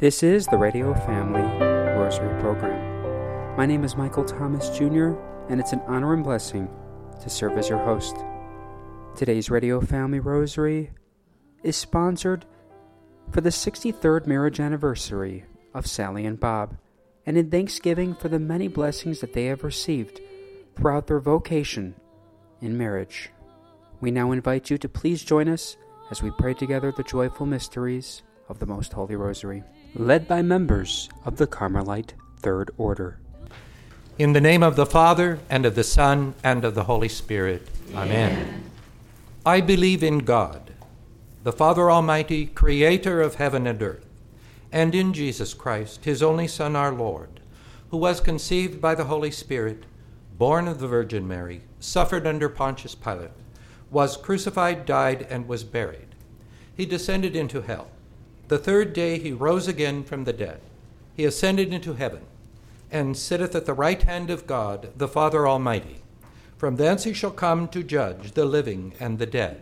This is the Radio Family Rosary Program. My name is Michael Thomas Jr., and it's an honor and blessing to serve as your host. Today's Radio Family Rosary is sponsored for the 63rd marriage anniversary of Sally and Bob, and in thanksgiving for the many blessings that they have received throughout their vocation in marriage. We now invite you to please join us as we pray together the joyful mysteries of the Most Holy Rosary led by members of the Carmelite Third Order. In the name of the Father, and of the Son, and of the Holy Spirit. Amen. Amen. I believe in God, the Father Almighty, creator of heaven and earth, and in Jesus Christ, his only Son, our Lord, who was conceived by the Holy Spirit, born of the Virgin Mary, suffered under Pontius Pilate, was crucified, died, and was buried. He descended into hell. The third day he rose again from the dead. He ascended into heaven, and sitteth at the right hand of God, the Father Almighty. From thence he shall come to judge the living and the dead.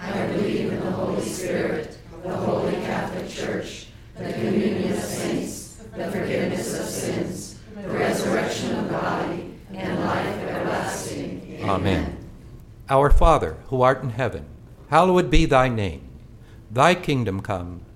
I believe in the Holy Spirit, the Holy Catholic Church, the communion of saints, the forgiveness of sins, the resurrection of the body, and life everlasting. Amen. Amen. Our Father, who art in heaven, hallowed be thy name. Thy kingdom come.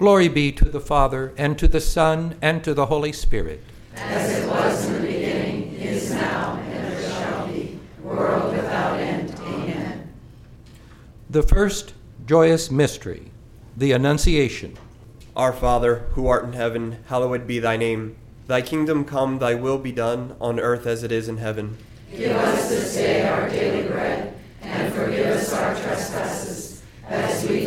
Glory be to the Father, and to the Son, and to the Holy Spirit. As it was in the beginning, is now, and ever shall be, world without end. Amen. The first joyous mystery, the Annunciation. Our Father, who art in heaven, hallowed be thy name. Thy kingdom come, thy will be done, on earth as it is in heaven. Give us this day our daily bread, and forgive us our trespasses as we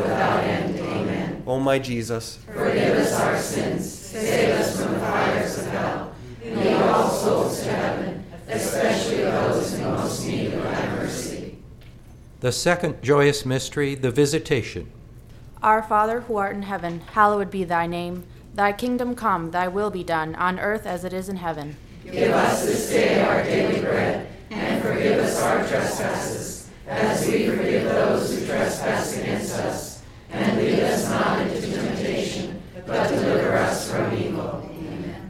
O my Jesus, forgive us our sins, save us from the fires of hell, lead all souls to heaven, especially those in most need of thy mercy. The second joyous mystery, the Visitation. Our Father who art in heaven, hallowed be thy name. Thy kingdom come, thy will be done, on earth as it is in heaven. Give us this day our daily bread, and forgive us our trespasses, as we forgive those who trespass against us. And lead us not into temptation, but deliver us from evil. Amen.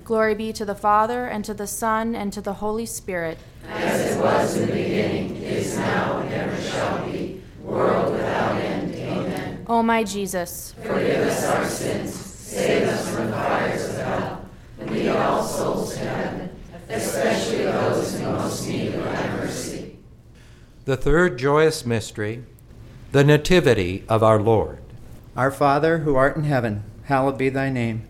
Glory be to the Father, and to the Son, and to the Holy Spirit. As it was in the beginning, is now, and ever shall be, world without end. Amen. O my Jesus, Forgive us our sins, save us from the fires of hell, and lead all souls to heaven, especially those in most need of thy mercy. The third joyous mystery, the Nativity of our Lord. Our Father, who art in heaven, hallowed be thy name.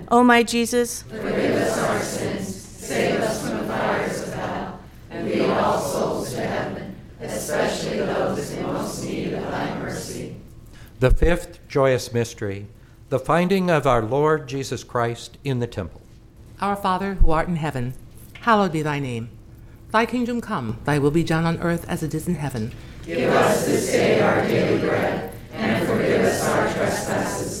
Amen. O my Jesus, Forgive us our sins, save us from the fires of hell, and lead all souls to heaven, especially those in most need of thy mercy. The fifth joyous mystery, the finding of our Lord Jesus Christ in the temple. Our Father, who art in heaven, hallowed be thy name. Thy kingdom come, thy will be done on earth as it is in heaven. Give us this day our daily bread, and forgive us our trespasses,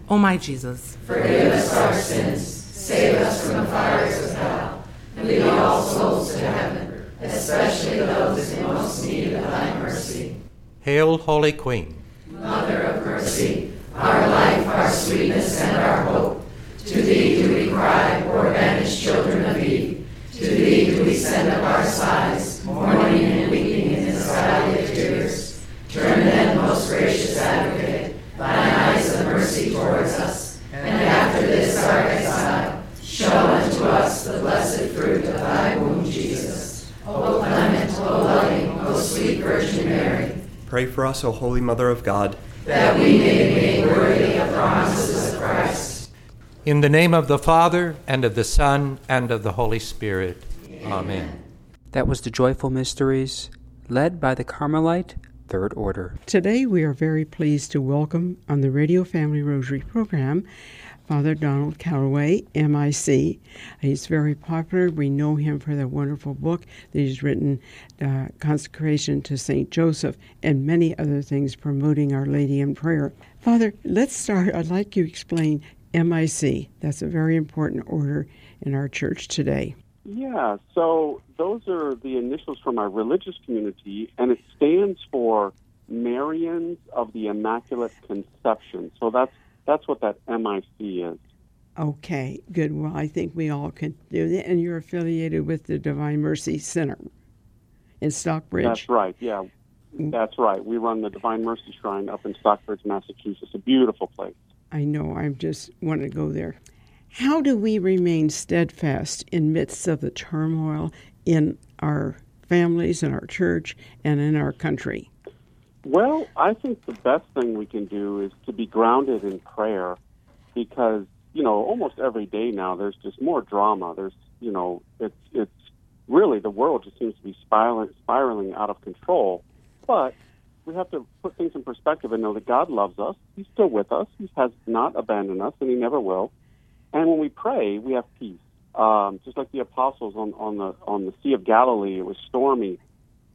O my Jesus, Forgive us our sins, save us from the fires of hell, and lead all souls to heaven, especially those in most need of thy mercy. Hail, Holy Queen. Mother of mercy, our life, our sweetness, and our hope. To thee do we cry, poor banished children of Eve. To thee do we send up our sighs, mourning and weeping in this valley of tears. Turn then, most gracious advocate, thine eyes of mercy towards us, and after this our exile, show unto us the blessed fruit of thy womb, Jesus. O clement, O loving, O sweet Virgin Mary, Pray for us, O Holy Mother of God. that we may be made worthy of the promises of Christ. In the name of the Father, and of the Son, and of the Holy Spirit. Amen. That was the Joyful Mysteries, led by the Carmelite Third Order. Today, we are very pleased to welcome on the Radio Family Rosary program Father Donald Calloway, MIC. He's very popular. We know him for the wonderful book that he's written, uh, Consecration to St. Joseph, and many other things promoting Our Lady in Prayer. Father, let's start. I'd like you to explain MIC. That's a very important order in our church today. Yeah, so those are the initials from our religious community, and it stands for Marians of the Immaculate Conception. So that's that's what that MIC is. Okay, good. Well, I think we all can do that. And you're affiliated with the Divine Mercy Center in Stockbridge. That's right. Yeah, that's right. We run the Divine Mercy Shrine up in Stockbridge, Massachusetts. A beautiful place. I know. I just want to go there. How do we remain steadfast in midst of the turmoil in our families, in our church, and in our country? Well, I think the best thing we can do is to be grounded in prayer because, you know, almost every day now there's just more drama. There's, you know, it's it's really the world just seems to be spiraling spiraling out of control. But we have to put things in perspective and know that God loves us. He's still with us. He has not abandoned us and he never will. And when we pray, we have peace. Um, just like the apostles on, on the on the Sea of Galilee, it was stormy,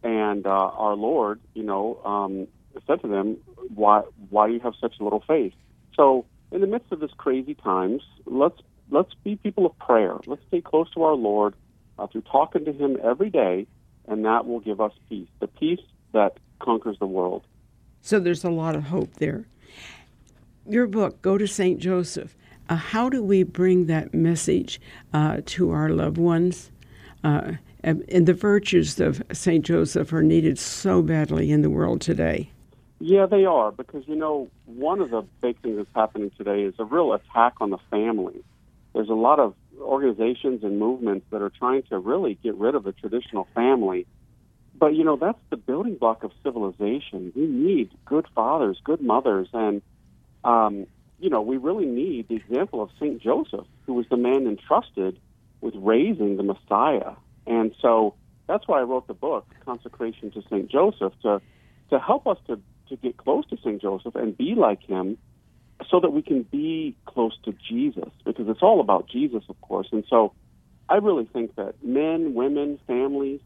and uh, our Lord, you know, um, said to them, "Why why do you have such little faith?" So, in the midst of this crazy times, let's let's be people of prayer. Let's stay close to our Lord uh, through talking to Him every day, and that will give us peace. The peace that conquers the world. So there's a lot of hope there. Your book, Go to St. Joseph. Uh, how do we bring that message uh, to our loved ones? Uh, and, and the virtues of St. Joseph are needed so badly in the world today. Yeah, they are because you know one of the big things that's happening today is a real attack on the family. There's a lot of organizations and movements that are trying to really get rid of the traditional family. But you know that's the building block of civilization. We need good fathers, good mothers, and um, you know we really need the example of Saint Joseph, who was the man entrusted with raising the Messiah. And so that's why I wrote the book, Consecration to Saint Joseph, to to help us to to get close to Saint Joseph and be like him so that we can be close to Jesus because it's all about Jesus, of course. And so I really think that men, women, families,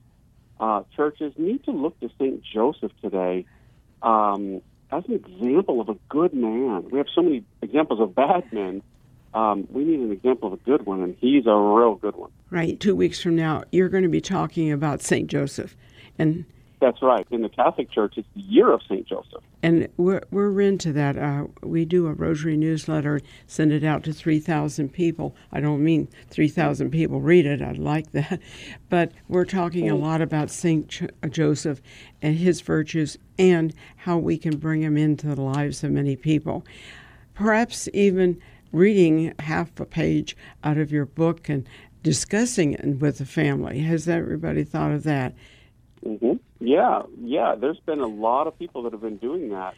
uh, churches need to look to St. Joseph today um, as an example of a good man. We have so many examples of bad men. Um, we need an example of a good one, and he's a real good one. Right. Two weeks from now, you're going to be talking about St. Joseph. And that's right. In the Catholic Church, it's the year of St. Joseph. And we're, we're into that. Uh, we do a rosary newsletter, send it out to 3,000 people. I don't mean 3,000 people read it, I'd like that. But we're talking a lot about St. Ch- Joseph and his virtues and how we can bring him into the lives of many people. Perhaps even reading half a page out of your book and discussing it with the family. Has everybody thought of that? Mm-hmm. Yeah, yeah. There's been a lot of people that have been doing that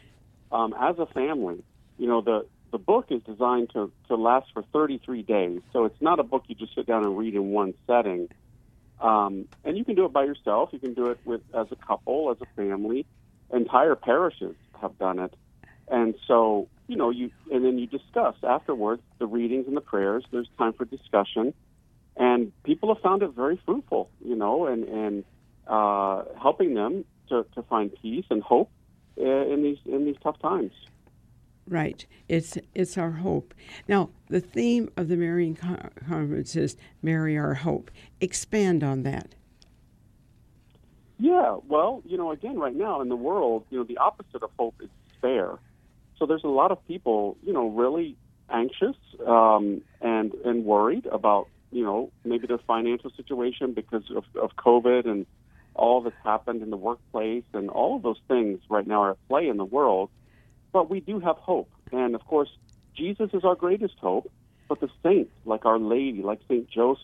um, as a family. You know, the the book is designed to to last for 33 days, so it's not a book you just sit down and read in one setting. Um, and you can do it by yourself. You can do it with as a couple, as a family. Entire parishes have done it, and so you know you and then you discuss afterwards the readings and the prayers. There's time for discussion, and people have found it very fruitful. You know, and and uh, helping them to, to find peace and hope uh, in these in these tough times. Right. It's it's our hope. Now, the theme of the Marian Conference is "Mary, Our Hope." Expand on that. Yeah. Well, you know, again, right now in the world, you know, the opposite of hope is despair. So there's a lot of people, you know, really anxious um, and and worried about, you know, maybe their financial situation because of, of COVID and all that's happened in the workplace and all of those things right now are at play in the world. But we do have hope. And of course, Jesus is our greatest hope. But the saints, like Our Lady, like St. Joseph,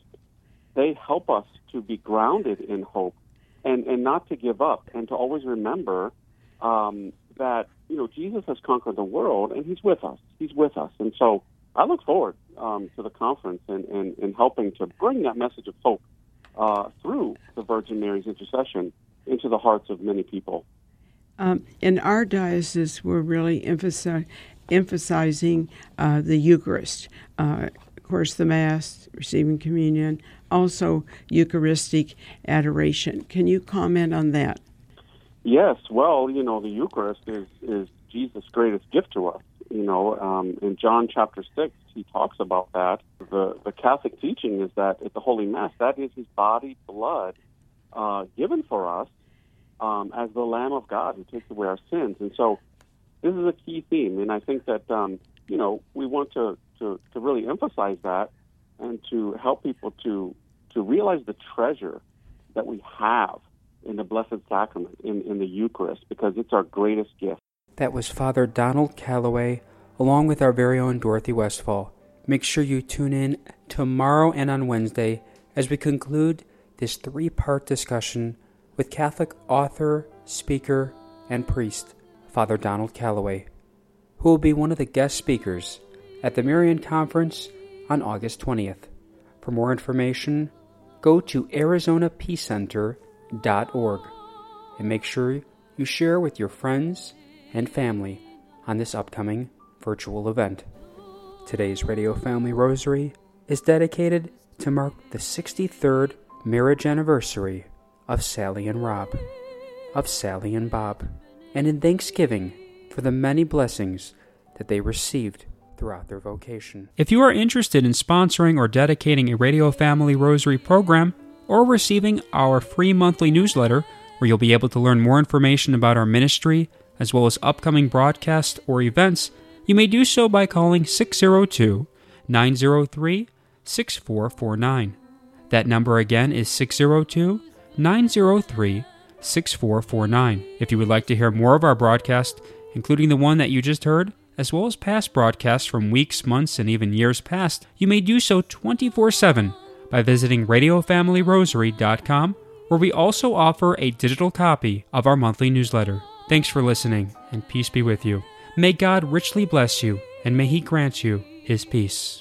they help us to be grounded in hope and, and not to give up and to always remember um, that, you know, Jesus has conquered the world and he's with us. He's with us. And so I look forward um, to the conference and, and, and helping to bring that message of hope uh, through the Virgin Mary's intercession into the hearts of many people. Um, in our diocese, we're really emphasi- emphasizing uh, the Eucharist. Uh, of course, the Mass, receiving communion, also Eucharistic adoration. Can you comment on that? Yes. Well, you know, the Eucharist is, is Jesus' greatest gift to us. You know, um, in John chapter 6, he talks about that. The, the Catholic teaching is that at the Holy Mass, that is his body, blood, uh, given for us um, as the Lamb of God who takes away our sins. And so this is a key theme. And I think that, um, you know, we want to, to, to really emphasize that and to help people to, to realize the treasure that we have in the Blessed Sacrament, in, in the Eucharist, because it's our greatest gift. That was Father Donald Calloway, along with our very own Dorothy Westfall. Make sure you tune in tomorrow and on Wednesday as we conclude this three part discussion with Catholic author, speaker, and priest, Father Donald Calloway, who will be one of the guest speakers at the Marian Conference on August 20th. For more information, go to arizonapeacecenter.org and make sure you share with your friends and family on this upcoming virtual event. Today's Radio Family Rosary is dedicated to mark the 63rd marriage anniversary of Sally and Rob, of Sally and Bob, and in thanksgiving for the many blessings that they received throughout their vocation. If you are interested in sponsoring or dedicating a Radio Family Rosary program, or receiving our free monthly newsletter, where you'll be able to learn more information about our ministry, as well as upcoming broadcasts or events, you may do so by calling 602 903 6449. That number again is 602 903 6449. If you would like to hear more of our broadcast, including the one that you just heard, as well as past broadcasts from weeks, months, and even years past, you may do so 24 7 by visiting RadioFamilyRosary.com, where we also offer a digital copy of our monthly newsletter. Thanks for listening, and peace be with you. May God richly bless you, and may He grant you His peace.